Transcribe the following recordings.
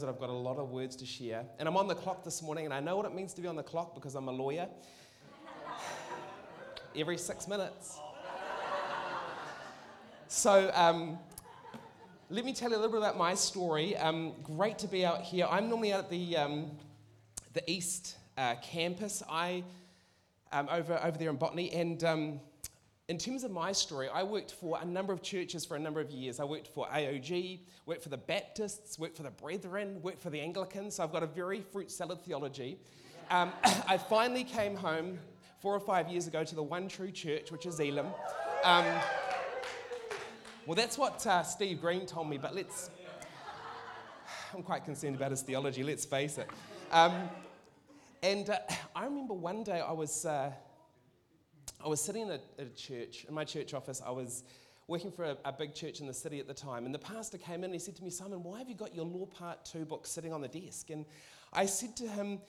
that I've got a lot of words to share. And I'm on the clock this morning, and I know what it means to be on the clock because I'm a lawyer. Every six minutes. So, um, let me tell you a little bit about my story. Um, great to be out here. I'm normally out at the, um, the East uh, campus. I um, over over there in Botany, and um, in terms of my story, I worked for a number of churches for a number of years. I worked for AOG, worked for the Baptists, worked for the Brethren, worked for the Anglicans. So I've got a very fruit salad theology. Um, I finally came home four or five years ago to the one true church, which is Elim. Um, well, that's what uh, Steve Green told me, but let's. I'm quite concerned about his theology, let's face it. Um, and uh, I remember one day I was. Uh, I was sitting at a, church, in my church office. I was working for a, a, big church in the city at the time. And the pastor came in and he said to me, Simon, why have you got your Law Part 2 book sitting on the desk? And I said to him,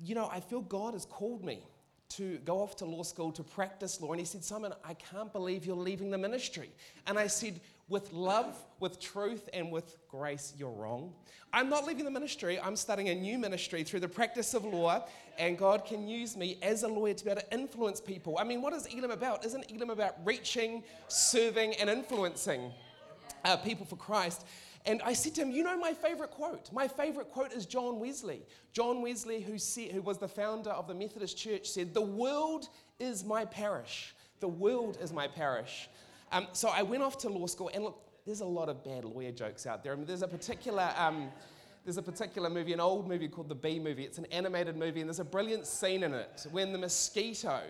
You know, I feel God has called me to go off to law school to practice law. And he said, Simon, I can't believe you're leaving the ministry. And I said, with love, with truth, and with grace, you're wrong. I'm not leaving the ministry. I'm starting a new ministry through the practice of law, and God can use me as a lawyer to be able to influence people. I mean, what is Elim about? Isn't Elim about reaching, serving, and influencing uh, people for Christ? And I said to him, You know my favorite quote? My favorite quote is John Wesley. John Wesley, who, said, who was the founder of the Methodist Church, said, The world is my parish. The world is my parish. Um, so I went off to law school, and look, there's a lot of bad lawyer jokes out there. I mean, there's a particular. Um, there's a particular movie, an old movie called The Bee Movie. It's an animated movie, and there's a brilliant scene in it when the mosquito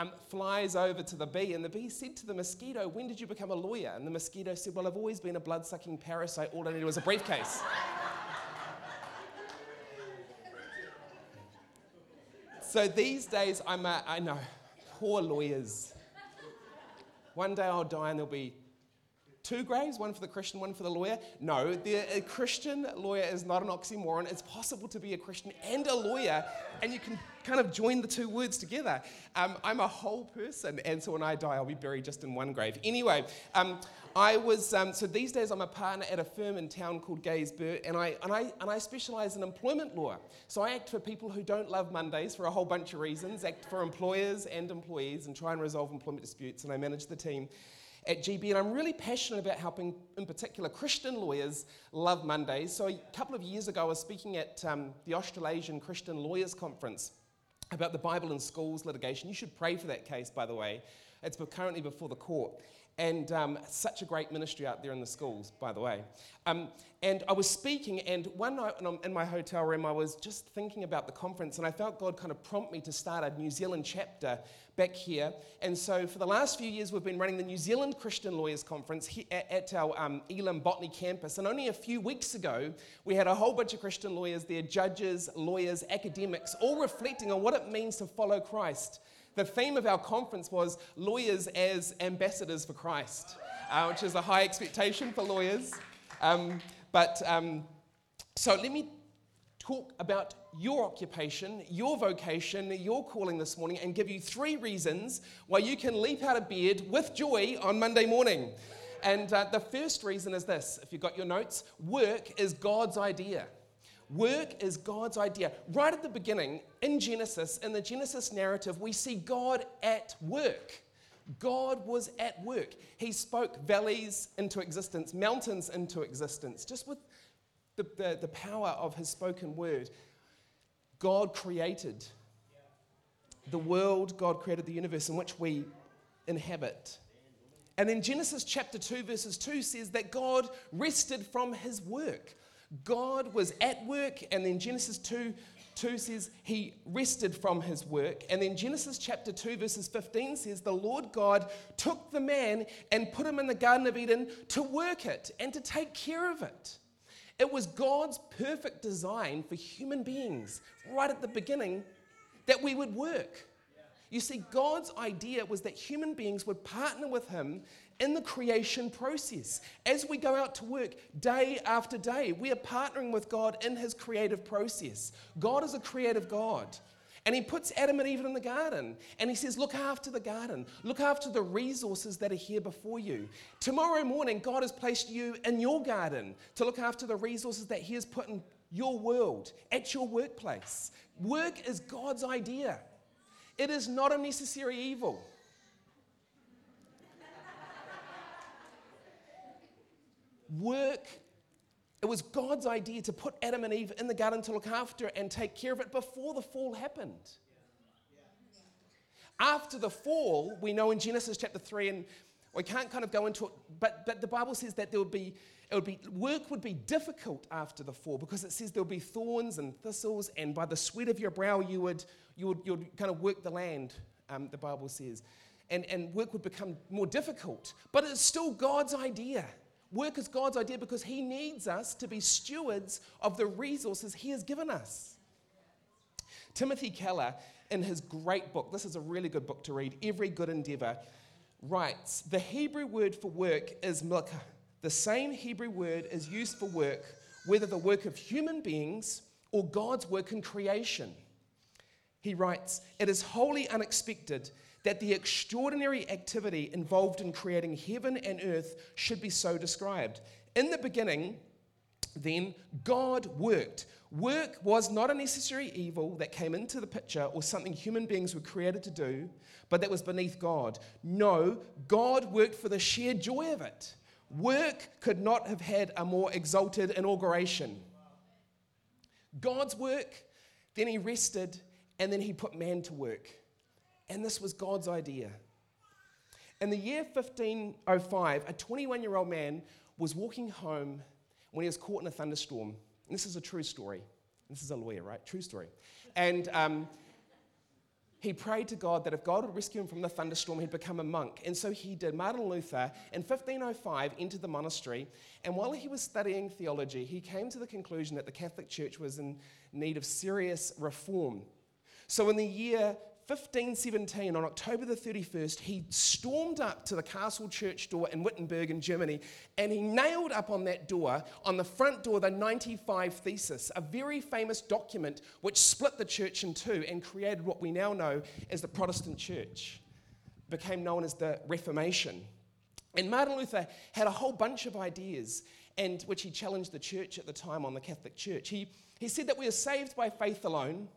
um, flies over to the bee, and the bee said to the mosquito, When did you become a lawyer? And the mosquito said, Well, I've always been a blood sucking parasite. All I needed was a briefcase. so these days, I'm a, I know, poor lawyers. One day I'll die and there'll be two graves, one for the Christian, one for the lawyer. No, the, a Christian lawyer is not an oxymoron. It's possible to be a Christian and a lawyer, and you can kind of join the two words together. Um, I'm a whole person, and so when I die, I'll be buried just in one grave. Anyway, um, I was, um, so these days I'm a partner at a firm in town called Gaze Burt, and I, and, I, and I specialize in employment law. So I act for people who don't love Mondays for a whole bunch of reasons, act for employers and employees, and try and resolve employment disputes, and I manage the team at GB, and I'm really passionate about helping, in particular, Christian lawyers love Mondays. So, a couple of years ago, I was speaking at um, the Australasian Christian Lawyers Conference about the Bible in schools litigation. You should pray for that case, by the way. It's currently before the court. And um, such a great ministry out there in the schools, by the way. Um, and I was speaking, and one night in my hotel room, I was just thinking about the conference, and I felt God kind of prompt me to start a New Zealand chapter back here. And so, for the last few years, we've been running the New Zealand Christian Lawyers Conference at our um, Elim Botany campus. And only a few weeks ago, we had a whole bunch of Christian lawyers there judges, lawyers, academics all reflecting on what it means to follow Christ. The theme of our conference was lawyers as ambassadors for Christ, uh, which is a high expectation for lawyers. Um, but um, so let me talk about your occupation, your vocation, your calling this morning, and give you three reasons why you can leap out of bed with joy on Monday morning. And uh, the first reason is this if you've got your notes, work is God's idea. Work is God's idea. Right at the beginning, in Genesis, in the Genesis narrative, we see God at work. God was at work. He spoke valleys into existence, mountains into existence, just with the, the, the power of his spoken word. God created the world, God created the universe in which we inhabit. And then Genesis chapter 2, verses 2 says that God rested from his work. God was at work, and then Genesis 2 2 says he rested from his work. And then Genesis chapter 2, verses 15 says the Lord God took the man and put him in the Garden of Eden to work it and to take care of it. It was God's perfect design for human beings right at the beginning that we would work. You see, God's idea was that human beings would partner with Him in the creation process. As we go out to work day after day, we are partnering with God in His creative process. God is a creative God. And he puts Adam and Eve in the garden. And he says, Look after the garden. Look after the resources that are here before you. Tomorrow morning, God has placed you in your garden to look after the resources that he has put in your world, at your workplace. Work is God's idea, it is not a necessary evil. Work, it was God's idea to put Adam and Eve in the garden to look after and take care of it before the fall happened. After the fall, we know in Genesis chapter 3, and we can't kind of go into it, but, but the Bible says that there would be, it would be, work would be difficult after the fall because it says there would be thorns and thistles, and by the sweat of your brow you would, you would, you would kind of work the land, um, the Bible says. And, and work would become more difficult. But it's still God's idea. Work is God's idea because He needs us to be stewards of the resources He has given us. Timothy Keller, in his great book, this is a really good book to read, Every Good Endeavor, writes The Hebrew word for work is milka. The same Hebrew word is used for work, whether the work of human beings or God's work in creation. He writes, It is wholly unexpected that the extraordinary activity involved in creating heaven and earth should be so described. In the beginning, then, God worked. Work was not a necessary evil that came into the picture or something human beings were created to do, but that was beneath God. No, God worked for the sheer joy of it. Work could not have had a more exalted inauguration. God's work, then he rested, and then he put man to work. And this was God's idea. In the year 1505, a 21 year old man was walking home when he was caught in a thunderstorm. And this is a true story. This is a lawyer, right? True story. And um, he prayed to God that if God would rescue him from the thunderstorm, he'd become a monk. And so he did. Martin Luther, in 1505, entered the monastery. And while he was studying theology, he came to the conclusion that the Catholic Church was in need of serious reform. So in the year 1517, on October the 31st, he stormed up to the castle church door in Wittenberg in Germany and he nailed up on that door, on the front door, the 95 Thesis, a very famous document which split the church in two and created what we now know as the Protestant church. Became known as the Reformation. And Martin Luther had a whole bunch of ideas, and which he challenged the church at the time on the Catholic Church. He, he said that we are saved by faith alone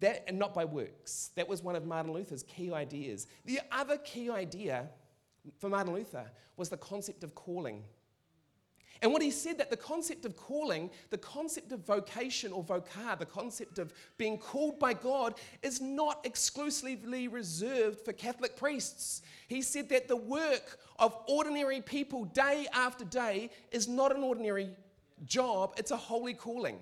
that, and not by works. That was one of Martin Luther's key ideas. The other key idea for Martin Luther was the concept of calling. And what he said that the concept of calling, the concept of vocation or vocar, the concept of being called by God, is not exclusively reserved for Catholic priests. He said that the work of ordinary people day after day is not an ordinary job, it's a holy calling.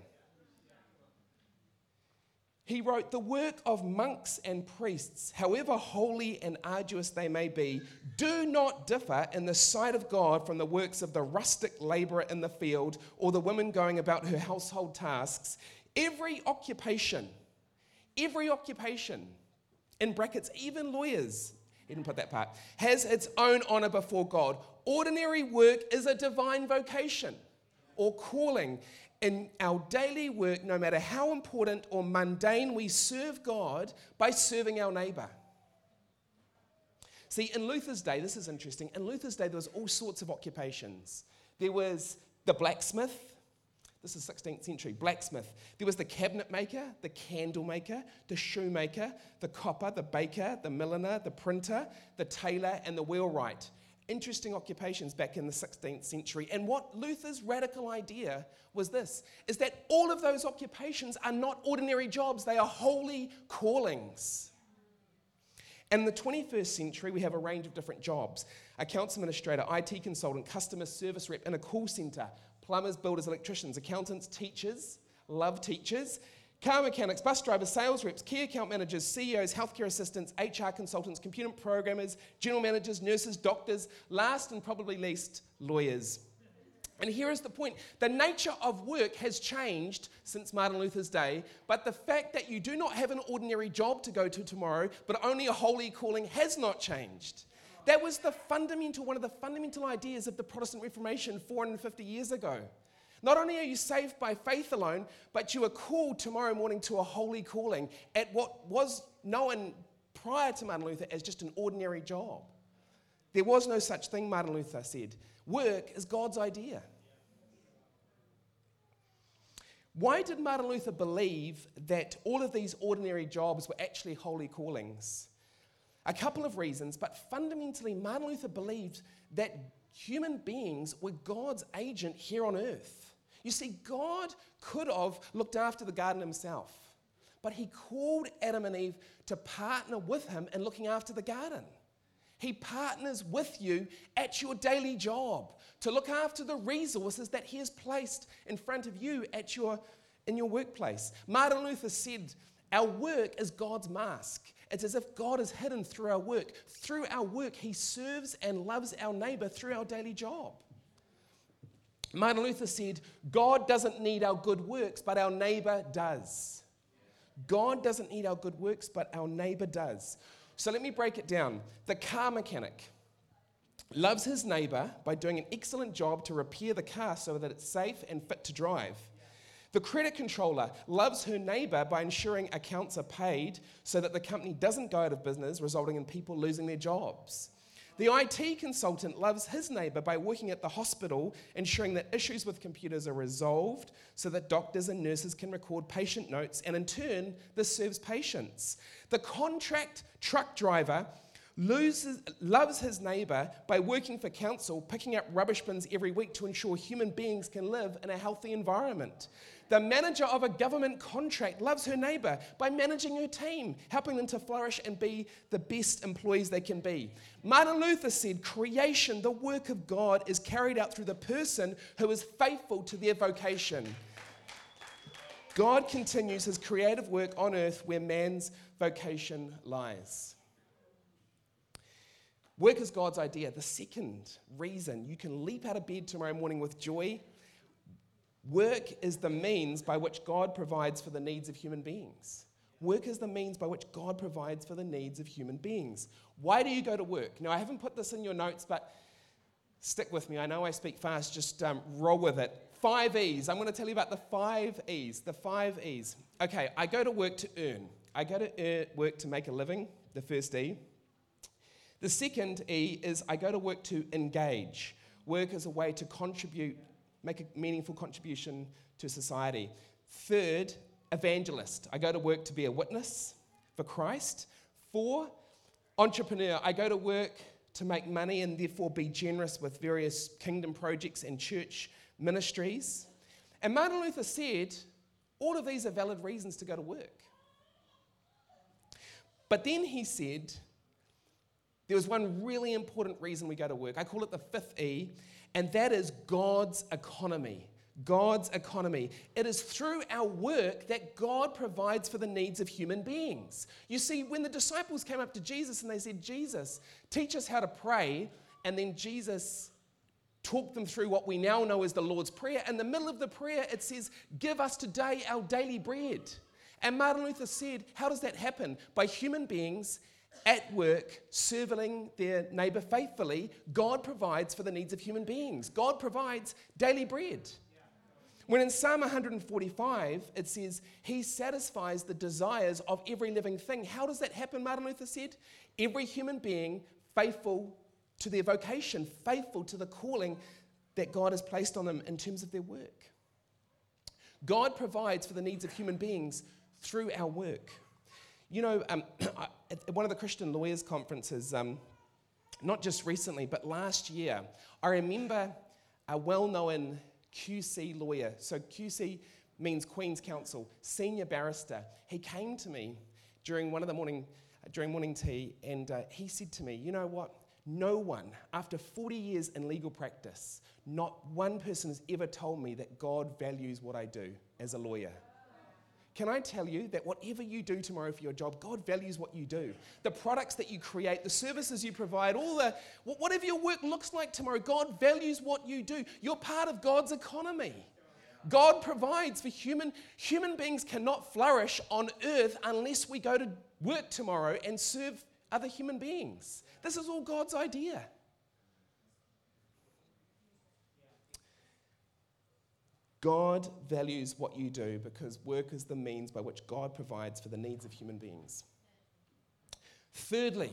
He wrote, The work of monks and priests, however holy and arduous they may be, do not differ in the sight of God from the works of the rustic laborer in the field or the woman going about her household tasks. Every occupation, every occupation, in brackets, even lawyers, he didn't put that part, has its own honor before God. Ordinary work is a divine vocation or calling, in our daily work, no matter how important or mundane, we serve God by serving our neighbor. See, in Luther's day, this is interesting. In Luther's day, there was all sorts of occupations. There was the blacksmith. This is 16th century blacksmith. There was the cabinet maker, the candle maker, the shoemaker, the copper, the baker, the milliner, the printer, the tailor, and the wheelwright interesting occupations back in the 16th century. And what Luther's radical idea was this is that all of those occupations are not ordinary jobs, they are holy callings. In the 21st century, we have a range of different jobs accounts administrator, IT consultant, customer service rep in a call center, plumbers, builders, electricians, accountants, teachers, love teachers, Car mechanics, bus drivers, sales reps, key account managers, CEOs, healthcare assistants, HR consultants, computer programmers, general managers, nurses, doctors, last and probably least, lawyers. And here is the point the nature of work has changed since Martin Luther's day, but the fact that you do not have an ordinary job to go to tomorrow, but only a holy calling, has not changed. That was the fundamental, one of the fundamental ideas of the Protestant Reformation 450 years ago. Not only are you saved by faith alone, but you are called tomorrow morning to a holy calling at what was known prior to Martin Luther as just an ordinary job. There was no such thing, Martin Luther said. Work is God's idea. Why did Martin Luther believe that all of these ordinary jobs were actually holy callings? A couple of reasons, but fundamentally, Martin Luther believed that human beings were God's agent here on earth. You see, God could have looked after the garden himself, but he called Adam and Eve to partner with him in looking after the garden. He partners with you at your daily job to look after the resources that He has placed in front of you at your, in your workplace. Martin Luther said, Our work is God's mask. It's as if God is hidden through our work. Through our work, He serves and loves our neighbor through our daily job. Martin Luther said, God doesn't need our good works, but our neighbor does. God doesn't need our good works, but our neighbor does. So let me break it down. The car mechanic loves his neighbor by doing an excellent job to repair the car so that it's safe and fit to drive. The credit controller loves her neighbor by ensuring accounts are paid so that the company doesn't go out of business, resulting in people losing their jobs. The IT consultant loves his neighbor by working at the hospital, ensuring that issues with computers are resolved so that doctors and nurses can record patient notes, and in turn, this serves patients. The contract truck driver loses, loves his neighbor by working for council, picking up rubbish bins every week to ensure human beings can live in a healthy environment. The manager of a government contract loves her neighbor by managing her team, helping them to flourish and be the best employees they can be. Martin Luther said, Creation, the work of God, is carried out through the person who is faithful to their vocation. God continues his creative work on earth where man's vocation lies. Work is God's idea. The second reason you can leap out of bed tomorrow morning with joy work is the means by which God provides for the needs of human beings. Work is the means by which God provides for the needs of human beings. Why do you go to work? Now, I haven't put this in your notes, but stick with me. I know I speak fast, just um, roll with it. Five E's. I'm going to tell you about the five E's. The five E's. Okay, I go to work to earn. I go to earn, work to make a living, the first E. The second E is I go to work to engage. Work as a way to contribute, make a meaningful contribution to society. Third, evangelist. I go to work to be a witness for Christ. Four, entrepreneur. I go to work to make money and therefore be generous with various kingdom projects and church ministries. And Martin Luther said, all of these are valid reasons to go to work. But then he said, there was one really important reason we go to work. I call it the fifth E, and that is God's economy. God's economy. It is through our work that God provides for the needs of human beings. You see, when the disciples came up to Jesus and they said, Jesus, teach us how to pray, and then Jesus talked them through what we now know as the Lord's Prayer. In the middle of the prayer, it says, Give us today our daily bread. And Martin Luther said, How does that happen? By human beings at work serving their neighbor faithfully, God provides for the needs of human beings. God provides daily bread. When in Psalm 145 it says, He satisfies the desires of every living thing. How does that happen, Martin Luther said? Every human being faithful to their vocation, faithful to the calling that God has placed on them in terms of their work. God provides for the needs of human beings through our work. You know, um, at one of the Christian Lawyers Conferences, um, not just recently, but last year, I remember a well known QC lawyer. So, QC means Queen's Counsel, senior barrister. He came to me during one of the morning, during morning tea, and uh, he said to me, You know what? No one, after 40 years in legal practice, not one person has ever told me that God values what I do as a lawyer. Can I tell you that whatever you do tomorrow for your job, God values what you do. The products that you create, the services you provide, all the whatever your work looks like tomorrow, God values what you do. You're part of God's economy. God provides for human human beings cannot flourish on earth unless we go to work tomorrow and serve other human beings. This is all God's idea. God values what you do because work is the means by which God provides for the needs of human beings. Thirdly,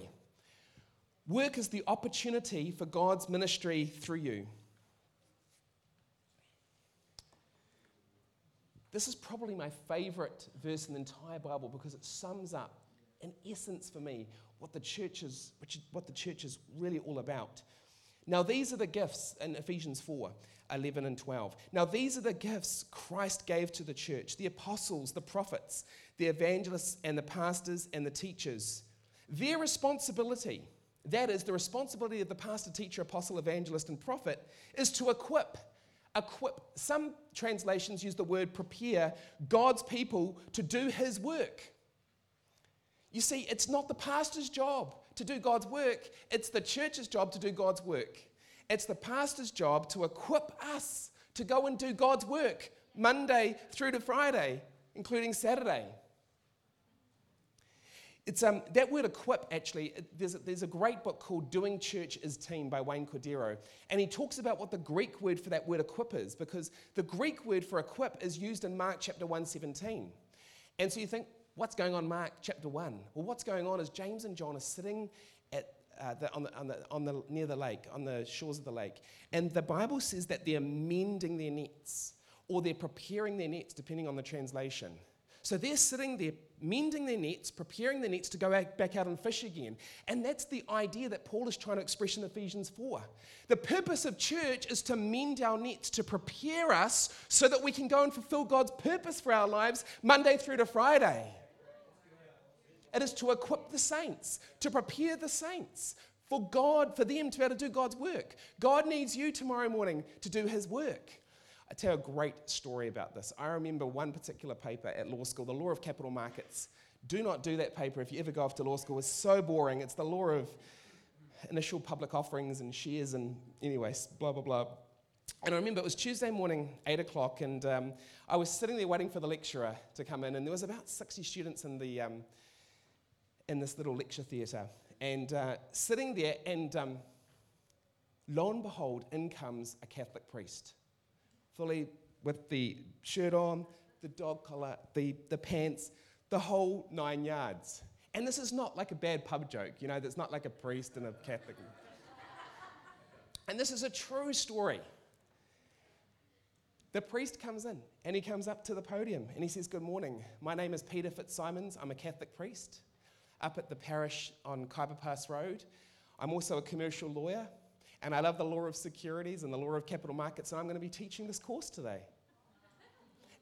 work is the opportunity for God's ministry through you. This is probably my favorite verse in the entire Bible because it sums up, in essence for me, what the church is, what the church is really all about. Now, these are the gifts in Ephesians 4 11 and 12. Now, these are the gifts Christ gave to the church the apostles, the prophets, the evangelists, and the pastors and the teachers. Their responsibility, that is, the responsibility of the pastor, teacher, apostle, evangelist, and prophet, is to equip. Equip. Some translations use the word prepare God's people to do his work. You see, it's not the pastor's job to do God's work, it's the church's job to do God's work. It's the pastor's job to equip us to go and do God's work Monday through to Friday, including Saturday. It's, um, that word equip, actually, there's a, there's a great book called Doing Church as Team by Wayne Cordeiro. And he talks about what the Greek word for that word equip is, because the Greek word for equip is used in Mark chapter 117. And so you think, what's going on Mark chapter 1? Well, what's going on is James and John are sitting at, uh, the, on, the, on, the, on the, near the lake, on the shores of the lake. And the Bible says that they're mending their nets, or they're preparing their nets, depending on the translation. So they're sitting there mending their nets, preparing their nets to go back out and fish again. And that's the idea that Paul is trying to express in Ephesians 4. The purpose of church is to mend our nets, to prepare us so that we can go and fulfill God's purpose for our lives Monday through to Friday. It is to equip the saints, to prepare the saints for God, for them to be able to do God's work. God needs you tomorrow morning to do his work. I tell a great story about this. I remember one particular paper at law school, the law of capital markets. Do not do that paper if you ever go off to law school. It's so boring. It's the law of initial public offerings and shares and anyways, blah, blah, blah. And I remember it was Tuesday morning, 8 o'clock, and um, I was sitting there waiting for the lecturer to come in, and there was about 60 students in, the, um, in this little lecture theatre. And uh, sitting there, and um, lo and behold, in comes a Catholic priest fully with the shirt on, the dog collar, the, the pants, the whole nine yards. And this is not like a bad pub joke, you know, there's not like a priest and a Catholic. and this is a true story. The priest comes in and he comes up to the podium and he says, Good morning. My name is Peter Fitzsimons. I'm a Catholic priest up at the parish on Khyber Pass Road. I'm also a commercial lawyer and I love the law of securities and the law of capital markets, and I'm going to be teaching this course today.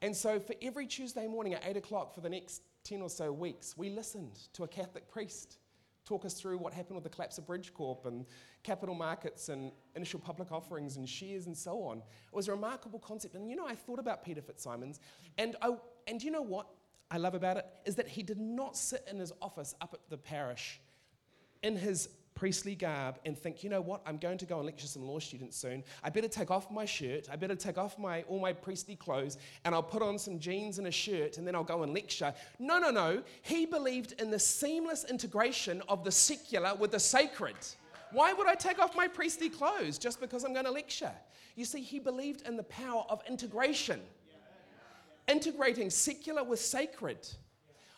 And so, for every Tuesday morning at 8 o'clock for the next 10 or so weeks, we listened to a Catholic priest talk us through what happened with the collapse of Bridgecorp and capital markets and initial public offerings and shares and so on. It was a remarkable concept. And you know, I thought about Peter Fitzsimons, and, I, and you know what I love about it? Is that he did not sit in his office up at the parish in his priestly garb and think, you know what, I'm going to go and lecture some law students soon. I better take off my shirt, I better take off my, all my priestly clothes, and I'll put on some jeans and a shirt, and then I'll go and lecture. No, no, no. He believed in the seamless integration of the secular with the sacred. Why would I take off my priestly clothes just because I'm going to lecture? You see, he believed in the power of integration, integrating secular with sacred.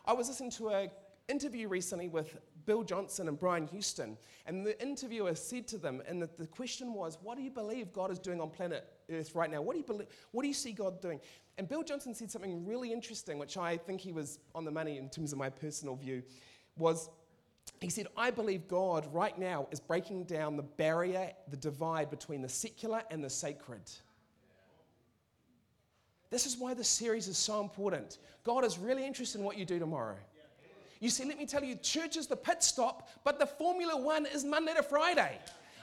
I was listening to an interview recently with Bill Johnson and Brian Houston. And the interviewer said to them, and the, the, question was, What do you believe God is doing on planet Earth right now? What do, you believe, what do you see God doing? And Bill Johnson said something really interesting, which I think he was on the money in terms of my personal view, was he said, I believe God right now is breaking down the barrier, the divide between the secular and the sacred. This is why this series is so important. God is really interested in what you do tomorrow. You see, let me tell you, church is the pit stop, but the Formula One is Monday to Friday.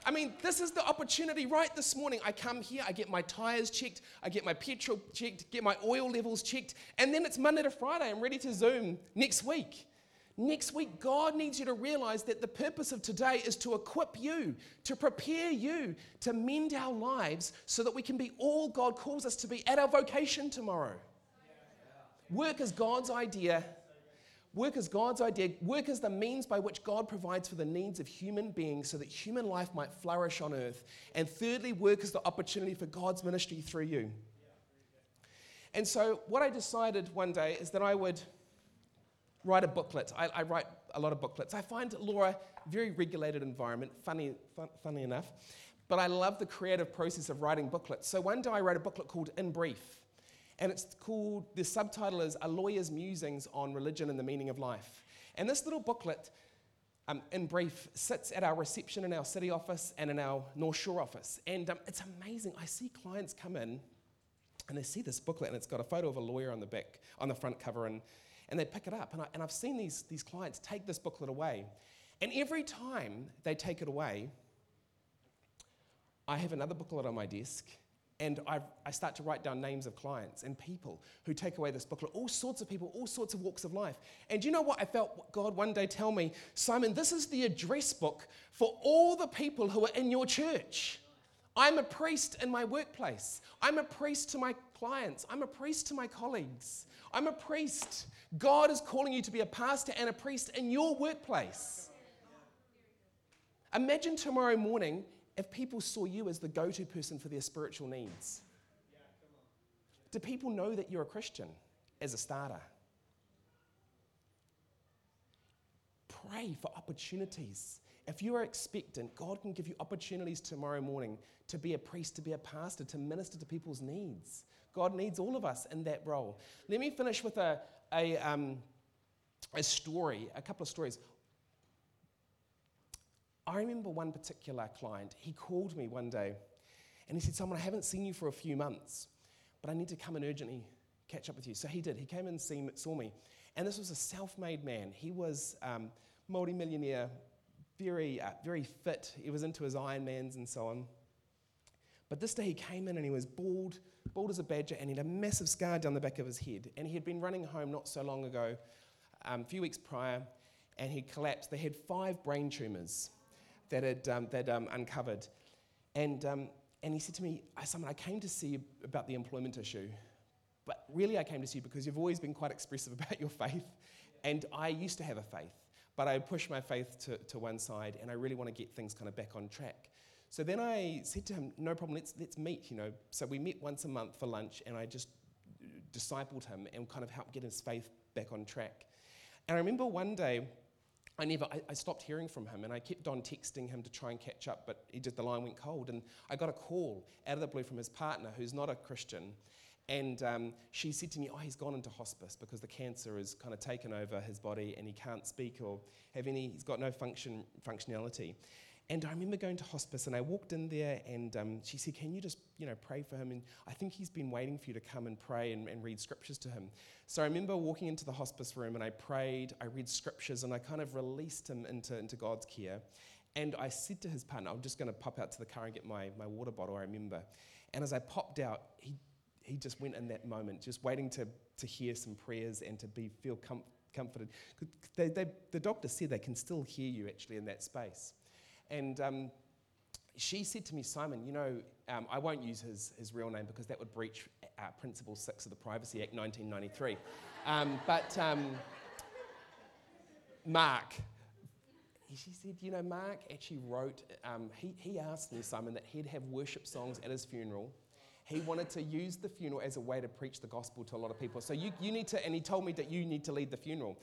I mean, this is the opportunity right this morning. I come here, I get my tires checked, I get my petrol checked, get my oil levels checked, and then it's Monday to Friday. I'm ready to Zoom next week. Next week, God needs you to realize that the purpose of today is to equip you, to prepare you, to mend our lives so that we can be all God calls us to be at our vocation tomorrow. Work is God's idea Work is God's idea. Work is the means by which God provides for the needs of human beings so that human life might flourish on earth. And thirdly, work is the opportunity for God's ministry through you. And so, what I decided one day is that I would write a booklet. I, I write a lot of booklets. I find Laura very regulated environment, funny, fun, funny enough, but I love the creative process of writing booklets. So one day I wrote a booklet called In Brief. And it's called, the subtitle is A Lawyer's Musings on Religion and the Meaning of Life. And this little booklet, um, in brief, sits at our reception in our city office and in our North Shore office. And um, it's amazing. I see clients come in and they see this booklet and it's got a photo of a lawyer on the back, on the front cover, and, and they pick it up. And, I, and I've seen these, these clients take this booklet away. And every time they take it away, I have another booklet on my desk and I've, i start to write down names of clients and people who take away this booklet, all sorts of people, all sorts of walks of life. And you know what? I felt God one day tell me, Simon, this is the address book for all the people who are in your church. I'm a priest in my workplace. I'm a priest to my clients. I'm a priest to my colleagues. I'm a priest. God is calling you to be a pastor and a priest in your workplace. Imagine tomorrow morning if people saw you as the go to person for their spiritual needs? Do people know that you're a Christian as a starter? Pray for opportunities. If you are expectant, God can give you opportunities tomorrow morning to be a priest, to be a pastor, to minister to people's needs. God needs all of us in that role. Let me finish with a, a, um, a story, a couple of stories. I remember one particular client, he called me one day and he said, Simon, I haven't seen you for a few months, but I need to come and urgently catch up with you. So he did. He came and saw me. And this was a self made man. He was um, multi millionaire, very, uh, very fit. He was into his Ironmans and so on. But this day he came in and he was bald, bald as a badger, and he had a massive scar down the back of his head. And he had been running home not so long ago, um, a few weeks prior, and he collapsed. They had five brain tumors that had um, that um, uncovered. And, um, and he said to me, Simon, I came to see you about the employment issue. But really, I came to see you because you've always been quite expressive about your faith. And I used to have a faith, but I pushed my faith to, to one side, and I really want to get things kind of back on track. So then I said to him, No problem, let's, let's meet, you know. So we met once a month for lunch, and I just discipled him and kind of helped get his faith back on track. And I remember one day, I never, I, I, stopped hearing from him and I kept on texting him to try and catch up, but he just, the line went cold. And I got a call out of the blue from his partner, who's not a Christian. And um, she said to me, Oh, he's gone into hospice because the cancer has kind of taken over his body and he can't speak or have any, he's got no function, functionality. And I remember going to hospice and I walked in there and um, she said, Can you just, you know, pray for him? And I think he's been waiting for you to come and pray and, and read scriptures to him. So I remember walking into the hospice room and I prayed, I read scriptures, and I kind of released him into, into God's care. And I said to his partner, I'm just going to pop out to the car and get my, my water bottle, I remember. And as I popped out, he, he just went in that moment, just waiting to, to hear some prayers and to be, feel com- comforted. They, they, the doctor said they can still hear you actually in that space. And um, she said to me, Simon, you know, um, I won't use his, his real name because that would breach uh, Principle 6 of the Privacy Act 1993. Um, but um, Mark, she said, you know, Mark actually wrote, um, he, he asked me, Simon, that he'd have worship songs at his funeral. He wanted to use the funeral as a way to preach the gospel to a lot of people. So you, you need to, and he told me that you need to lead the funeral.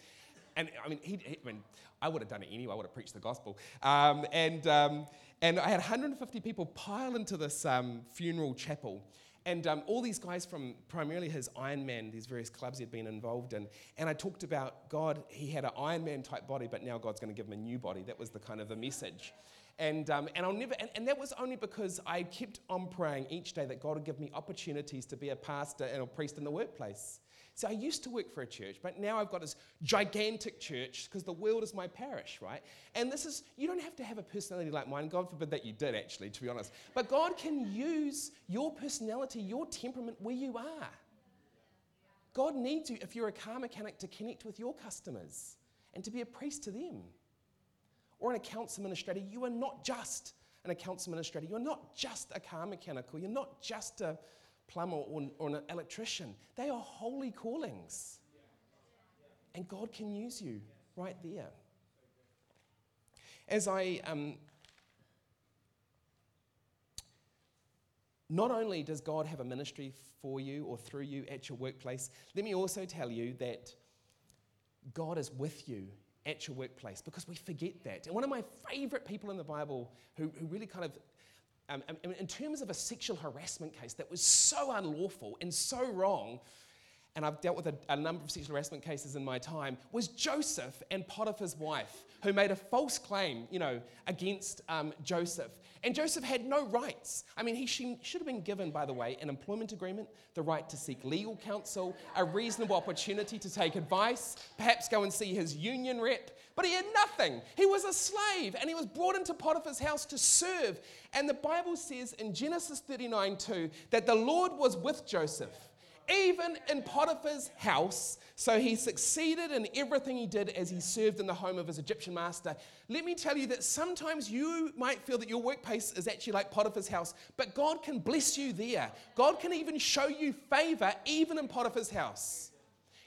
And I mean, he, he, I mean, I would have done it anyway. I would have preached the gospel. Um, and, um, and I had 150 people pile into this um, funeral chapel. And um, all these guys from primarily his Ironman, these various clubs he'd been involved in. And I talked about God, he had an Ironman type body, but now God's going to give him a new body. That was the kind of the message. And, um, and I'll never, and, and, that was only because I kept on praying each day that God would give me opportunities to be a pastor and a priest in the workplace. So I used to work for a church, but now I've got this gigantic church because the world is my parish, right? And this is, you don't have to have a personality like mine. God forbid that you did, actually, to be honest. But God can use your personality, your temperament where you are. God needs you, if you're a car mechanic, to connect with your customers and to be a priest to them. Or an accounts administrator, you are not just an accounts administrator. You're not just a car mechanic, or you're not just a plumber or, or an electrician. They are holy callings. And God can use you right there. As I um, not only does God have a ministry for you or through you at your workplace, let me also tell you that God is with you at your workplace because we forget that. And one of my favorite people in the Bible who, who really kind of um, um, in terms of a sexual harassment case that was so unlawful and so wrong, and I've dealt with a, a, number of sexual harassment cases in my time, was Joseph and Potiphar's wife, who made a false claim, you know, against um, Joseph. And Joseph had no rights. I mean, he should have been given, by the way, an employment agreement, the right to seek legal counsel, a reasonable opportunity to take advice, perhaps go and see his union rep. But he had nothing. He was a slave and he was brought into Potiphar's house to serve. And the Bible says in Genesis 39 2 that the Lord was with Joseph even in Potiphar's house. So he succeeded in everything he did as he served in the home of his Egyptian master. Let me tell you that sometimes you might feel that your workplace is actually like Potiphar's house, but God can bless you there. God can even show you favor even in Potiphar's house.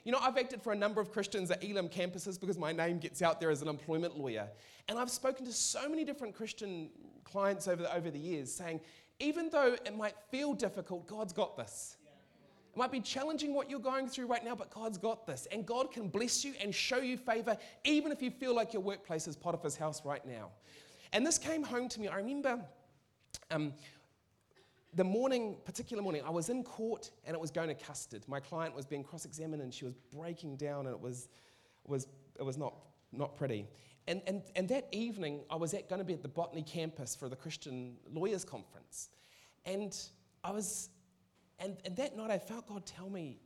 You know, I've acted for a number of Christians at Elim campuses because my name gets out there as an employment lawyer. And I've spoken to so many different Christian clients over the, over the years saying, even though it might feel difficult, God's got this. It might be challenging what you're going through right now, but God's got this. And God can bless you and show you favor, even if you feel like your workplace is Potiphar's house right now. And this came home to me. I remember um, the morning, particular morning, I was in court and it was going to custard. My client was being cross examined and she was breaking down, and it was, was, it was not, not pretty. And, and, and that evening, I was going to be at the Botany campus for the Christian Lawyers Conference. And I was and, and that night I felt God tell me,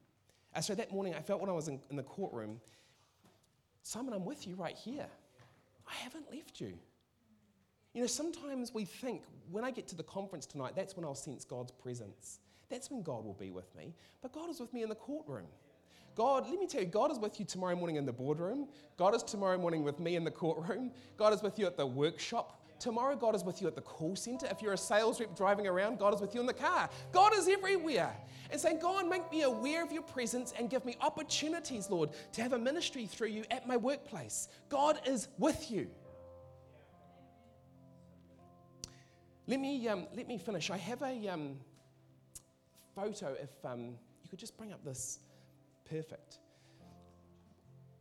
uh, so that morning I felt when I was in, in the courtroom, Simon, I'm with you right here. I haven't left you. You know, sometimes we think when I get to the conference tonight, that's when I'll sense God's presence. That's when God will be with me. But God is with me in the courtroom. God, let me tell you, God is with you tomorrow morning in the boardroom. God is tomorrow morning with me in the courtroom. God is with you at the workshop. Tomorrow, God is with you at the call center. If you're a sales rep driving around, God is with you in the car. God is everywhere. And saying, God, make me aware of your presence and give me opportunities, Lord, to have a ministry through you at my workplace. God is with you. Let me, um, let me finish. I have a um, photo, if um, you could just bring up this. Perfect.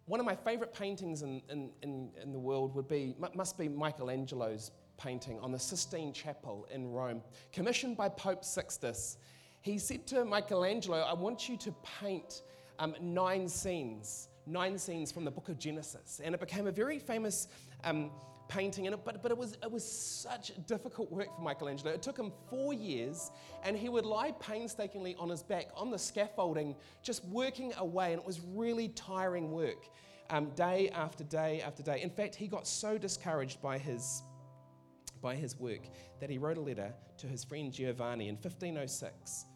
One of my favorite paintings in, in, in, in the world would be, must be Michelangelo's painting on the Sistine Chapel in Rome, commissioned by Pope Sixtus. He said to Michelangelo, I want you to paint um, nine scenes, nine scenes from the book of Genesis. And it became a very famous um, painting, in it, but, but it, was, it was such difficult work for Michelangelo. It took him four years, and he would lie painstakingly on his back on the scaffolding, just working away, and it was really tiring work, um, day after day after day. In fact, he got so discouraged by his, by his work that he wrote a letter to his friend Giovanni in 1506.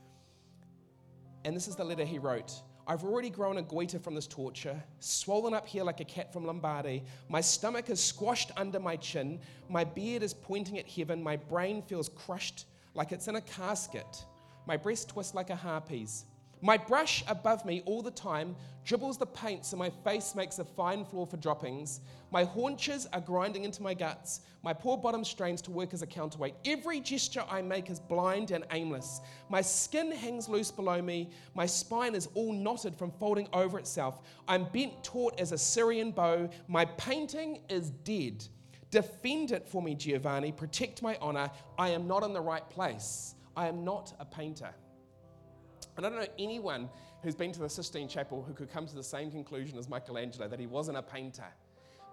And this is the letter he wrote I've already grown a goiter from this torture, swollen up here like a cat from Lombardy. My stomach is squashed under my chin. My beard is pointing at heaven. My brain feels crushed like it's in a casket. My breast twists like a harpy's. My brush above me all the time dribbles the paint so my face makes a fine floor for droppings. My haunches are grinding into my guts. My poor bottom strains to work as a counterweight. Every gesture I make is blind and aimless. My skin hangs loose below me. My spine is all knotted from folding over itself. I'm bent taut as a Syrian bow. My painting is dead. Defend it for me, Giovanni. Protect my honor. I am not in the right place. I am not a painter. And I don't know anyone who's been to the Sistine Chapel who could come to the same conclusion as Michelangelo that he wasn't a painter.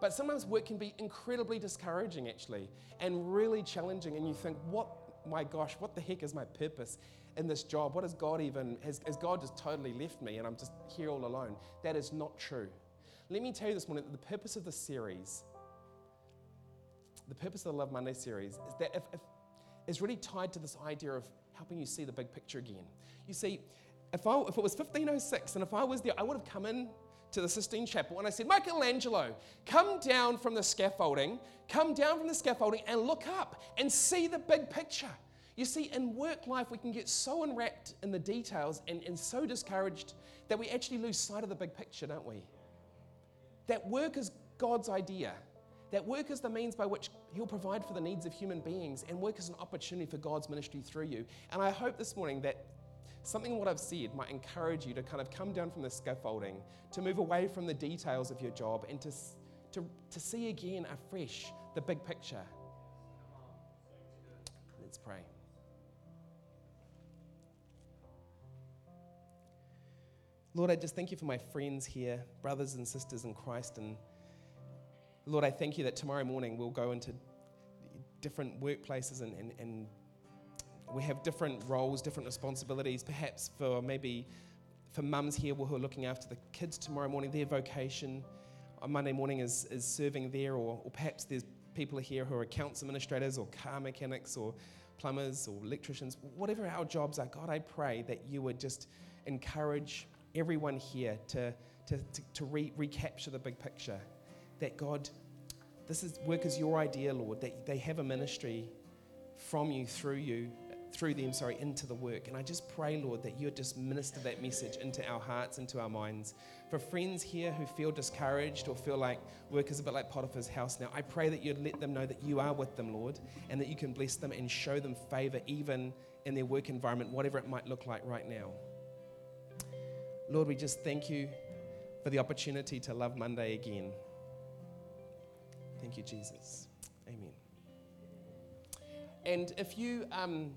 But sometimes work can be incredibly discouraging, actually, and really challenging. And you think, what, my gosh, what the heck is my purpose in this job? What has God even, has, has God just totally left me and I'm just here all alone? That is not true. Let me tell you this morning that the purpose of the series, the purpose of the Love Monday series, is that if, if, is really tied to this idea of helping you see the big picture again. You see, if, I, if it was 1506 and if I was there, I would have come in to the Sistine Chapel and I said, Michelangelo, come down from the scaffolding, come down from the scaffolding and look up and see the big picture. You see, in work life, we can get so enwrapped in the details and, and so discouraged that we actually lose sight of the big picture, don't we? That work is God's idea that work is the means by which He'll provide for the needs of human beings, and work is an opportunity for God's ministry through you. And I hope this morning that something what I've said might encourage you to kind of come down from the scaffolding, to move away from the details of your job, and to, to, to see again afresh the big picture. Let's pray. Lord, I just thank you for my friends here, brothers and sisters in Christ, and Lord, I thank you that tomorrow morning we'll go into different workplaces and, and, and we have different roles, different responsibilities, perhaps for maybe for mums here who are looking after the kids tomorrow morning, their vocation on Monday morning is, is serving there, or, or perhaps there's people here who are accounts administrators or car mechanics or plumbers or electricians, whatever our jobs are, God, I pray that you would just encourage everyone here to, to, to, to re- recapture the big picture. That God, this is work is your idea, Lord, that they have a ministry from you, through you, through them, sorry, into the work. And I just pray, Lord, that you just minister that message into our hearts, into our minds. For friends here who feel discouraged or feel like work is a bit like Potiphar's house now, I pray that you'd let them know that you are with them, Lord, and that you can bless them and show them favor even in their work environment, whatever it might look like right now. Lord, we just thank you for the opportunity to love Monday again. Thank you, Jesus. Amen. And if you um,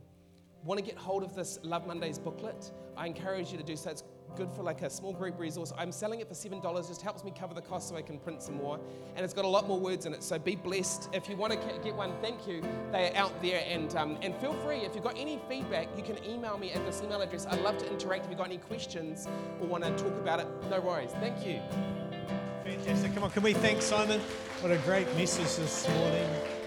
want to get hold of this Love Mondays booklet, I encourage you to do so. It's good for like a small group resource. I'm selling it for $7, just helps me cover the cost so I can print some more. And it's got a lot more words in it, so be blessed. If you want to get one, thank you. They are out there. And, um, and feel free, if you've got any feedback, you can email me at this email address. I'd love to interact. If you've got any questions or want to talk about it, no worries. Thank you. Fantastic. Come on, can we thank Simon? What a great message this morning.